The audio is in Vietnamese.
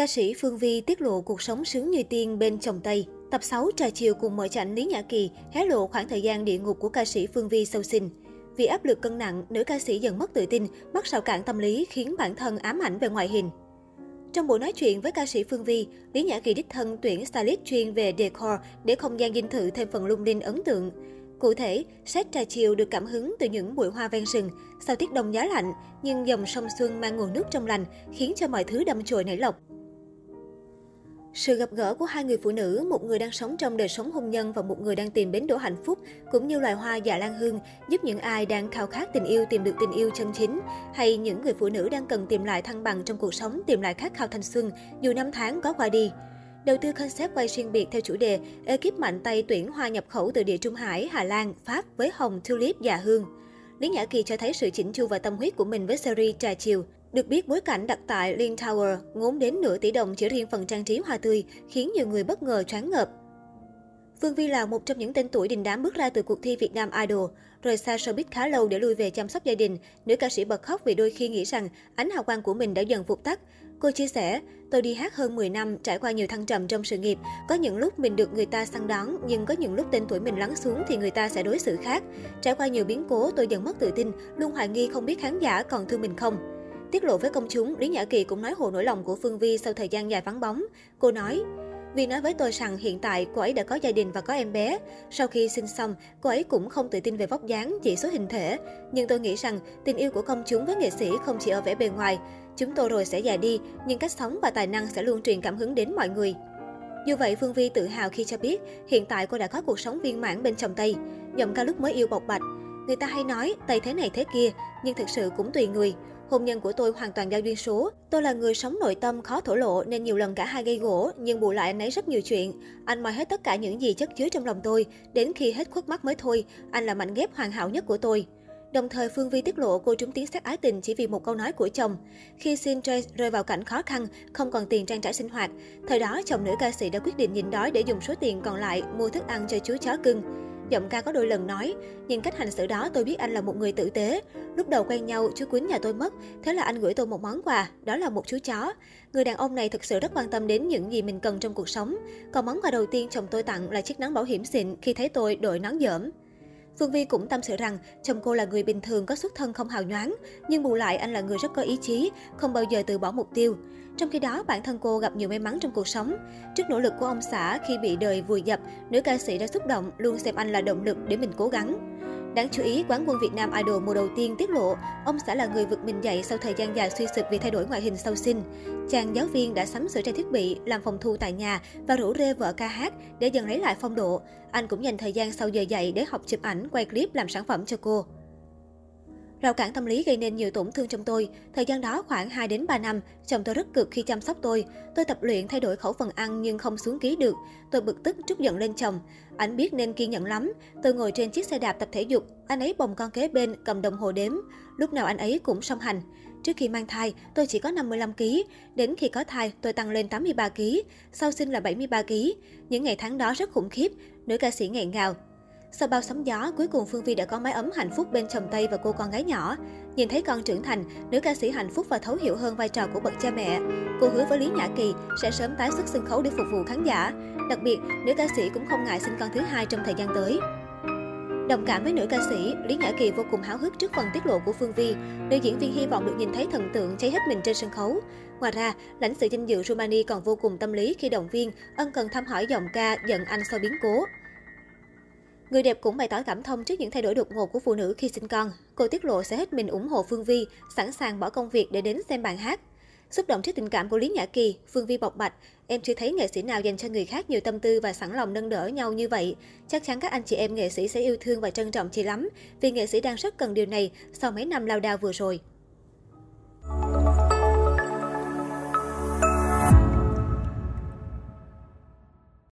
Ca sĩ Phương Vi tiết lộ cuộc sống sướng như tiên bên chồng Tây. Tập 6 trà chiều cùng mở chảnh Lý Nhã Kỳ hé lộ khoảng thời gian địa ngục của ca sĩ Phương Vi sâu sinh. Vì áp lực cân nặng, nữ ca sĩ dần mất tự tin, mắc rào cản tâm lý khiến bản thân ám ảnh về ngoại hình. Trong buổi nói chuyện với ca sĩ Phương Vi, Lý Nhã Kỳ đích thân tuyển stylist chuyên về decor để không gian dinh thự thêm phần lung linh ấn tượng. Cụ thể, set trà chiều được cảm hứng từ những bụi hoa ven rừng. Sau tiết đông giá lạnh, nhưng dòng sông Xuân mang nguồn nước trong lành, khiến cho mọi thứ đâm chồi nảy lộc. Sự gặp gỡ của hai người phụ nữ, một người đang sống trong đời sống hôn nhân và một người đang tìm bến đỗ hạnh phúc, cũng như loài hoa dạ lan hương, giúp những ai đang khao khát tình yêu tìm được tình yêu chân chính, hay những người phụ nữ đang cần tìm lại thăng bằng trong cuộc sống, tìm lại khát khao thanh xuân, dù năm tháng có qua đi. Đầu tư concept quay riêng biệt theo chủ đề, ekip mạnh tay tuyển hoa nhập khẩu từ địa Trung Hải, Hà Lan, Pháp với hồng, tulip, dạ hương. Lý Nhã Kỳ cho thấy sự chỉnh chu và tâm huyết của mình với series Trà Chiều. Được biết, bối cảnh đặt tại Lin Tower ngốn đến nửa tỷ đồng chỉ riêng phần trang trí hoa tươi, khiến nhiều người bất ngờ choáng ngợp. Phương Vi là một trong những tên tuổi đình đám bước ra từ cuộc thi Việt Nam Idol. Rời xa showbiz khá lâu để lui về chăm sóc gia đình, nữ ca sĩ bật khóc vì đôi khi nghĩ rằng ánh hào quang của mình đã dần vụt tắt. Cô chia sẻ, tôi đi hát hơn 10 năm, trải qua nhiều thăng trầm trong sự nghiệp. Có những lúc mình được người ta săn đón, nhưng có những lúc tên tuổi mình lắng xuống thì người ta sẽ đối xử khác. Trải qua nhiều biến cố, tôi dần mất tự tin, luôn hoài nghi không biết khán giả còn thương mình không. Tiết lộ với công chúng, Lý Nhã Kỳ cũng nói hồ nỗi lòng của Phương Vi sau thời gian dài vắng bóng. Cô nói, vì nói với tôi rằng hiện tại cô ấy đã có gia đình và có em bé. Sau khi sinh xong, cô ấy cũng không tự tin về vóc dáng, chỉ số hình thể. Nhưng tôi nghĩ rằng tình yêu của công chúng với nghệ sĩ không chỉ ở vẻ bề ngoài. Chúng tôi rồi sẽ già đi, nhưng cách sống và tài năng sẽ luôn truyền cảm hứng đến mọi người. Dù vậy, Phương Vi tự hào khi cho biết hiện tại cô đã có cuộc sống viên mãn bên chồng Tây. Giọng ca lúc mới yêu bộc bạch. Người ta hay nói Tây thế này thế kia, nhưng thực sự cũng tùy người. Hôn nhân của tôi hoàn toàn giao duyên số. Tôi là người sống nội tâm khó thổ lộ nên nhiều lần cả hai gây gỗ, nhưng bù lại anh ấy rất nhiều chuyện. Anh moi hết tất cả những gì chất chứa trong lòng tôi, đến khi hết khuất mắt mới thôi. Anh là mảnh ghép hoàn hảo nhất của tôi. Đồng thời, Phương Vi tiết lộ cô trúng tiếng xét ái tình chỉ vì một câu nói của chồng. Khi Sin Trace rơi vào cảnh khó khăn, không còn tiền trang trải sinh hoạt, thời đó chồng nữ ca sĩ đã quyết định nhịn đói để dùng số tiền còn lại mua thức ăn cho chú chó cưng. Giọng ca có đôi lần nói, nhìn cách hành xử đó tôi biết anh là một người tử tế. Lúc đầu quen nhau, chú Quýnh nhà tôi mất, thế là anh gửi tôi một món quà, đó là một chú chó. Người đàn ông này thực sự rất quan tâm đến những gì mình cần trong cuộc sống. Còn món quà đầu tiên chồng tôi tặng là chiếc nón bảo hiểm xịn khi thấy tôi đội nón dởm. Phương Vi cũng tâm sự rằng chồng cô là người bình thường có xuất thân không hào nhoáng, nhưng bù lại anh là người rất có ý chí, không bao giờ từ bỏ mục tiêu. Trong khi đó, bản thân cô gặp nhiều may mắn trong cuộc sống. Trước nỗ lực của ông xã khi bị đời vùi dập, nữ ca sĩ đã xúc động, luôn xem anh là động lực để mình cố gắng. Đáng chú ý, quán quân Việt Nam Idol mùa đầu tiên tiết lộ, ông xã là người vực mình dậy sau thời gian dài suy sụp vì thay đổi ngoại hình sau sinh. Chàng giáo viên đã sắm sửa trang thiết bị, làm phòng thu tại nhà và rủ rê vợ ca hát để dần lấy lại phong độ. Anh cũng dành thời gian sau giờ dạy để học chụp ảnh, quay clip làm sản phẩm cho cô. Rào cản tâm lý gây nên nhiều tổn thương trong tôi. Thời gian đó khoảng 2 đến 3 năm, chồng tôi rất cực khi chăm sóc tôi. Tôi tập luyện thay đổi khẩu phần ăn nhưng không xuống ký được. Tôi bực tức trút giận lên chồng. Anh biết nên kiên nhẫn lắm. Tôi ngồi trên chiếc xe đạp tập thể dục, anh ấy bồng con kế bên cầm đồng hồ đếm. Lúc nào anh ấy cũng song hành. Trước khi mang thai, tôi chỉ có 55 kg. Đến khi có thai, tôi tăng lên 83 kg. Sau sinh là 73 kg. Những ngày tháng đó rất khủng khiếp. Nữ ca sĩ nghẹn ngào, sau bao sóng gió, cuối cùng Phương Vi đã có mái ấm hạnh phúc bên chồng Tây và cô con gái nhỏ. Nhìn thấy con trưởng thành, nữ ca sĩ hạnh phúc và thấu hiểu hơn vai trò của bậc cha mẹ. Cô hứa với Lý Nhã Kỳ sẽ sớm tái xuất sân khấu để phục vụ khán giả. Đặc biệt, nữ ca sĩ cũng không ngại sinh con thứ hai trong thời gian tới. Đồng cảm với nữ ca sĩ, Lý Nhã Kỳ vô cùng háo hức trước phần tiết lộ của Phương Vi. Nữ diễn viên hy vọng được nhìn thấy thần tượng cháy hết mình trên sân khấu. Ngoài ra, lãnh sự danh dự Romani còn vô cùng tâm lý khi động viên, ân cần thăm hỏi giọng ca giận anh sau biến cố. Người đẹp cũng bày tỏ cảm thông trước những thay đổi đột ngột của phụ nữ khi sinh con. Cô tiết lộ sẽ hết mình ủng hộ Phương Vi, sẵn sàng bỏ công việc để đến xem bạn hát. Xúc động trước tình cảm của Lý Nhã Kỳ, Phương Vi bộc bạch, em chưa thấy nghệ sĩ nào dành cho người khác nhiều tâm tư và sẵn lòng nâng đỡ nhau như vậy. Chắc chắn các anh chị em nghệ sĩ sẽ yêu thương và trân trọng chị lắm, vì nghệ sĩ đang rất cần điều này sau mấy năm lao đao vừa rồi.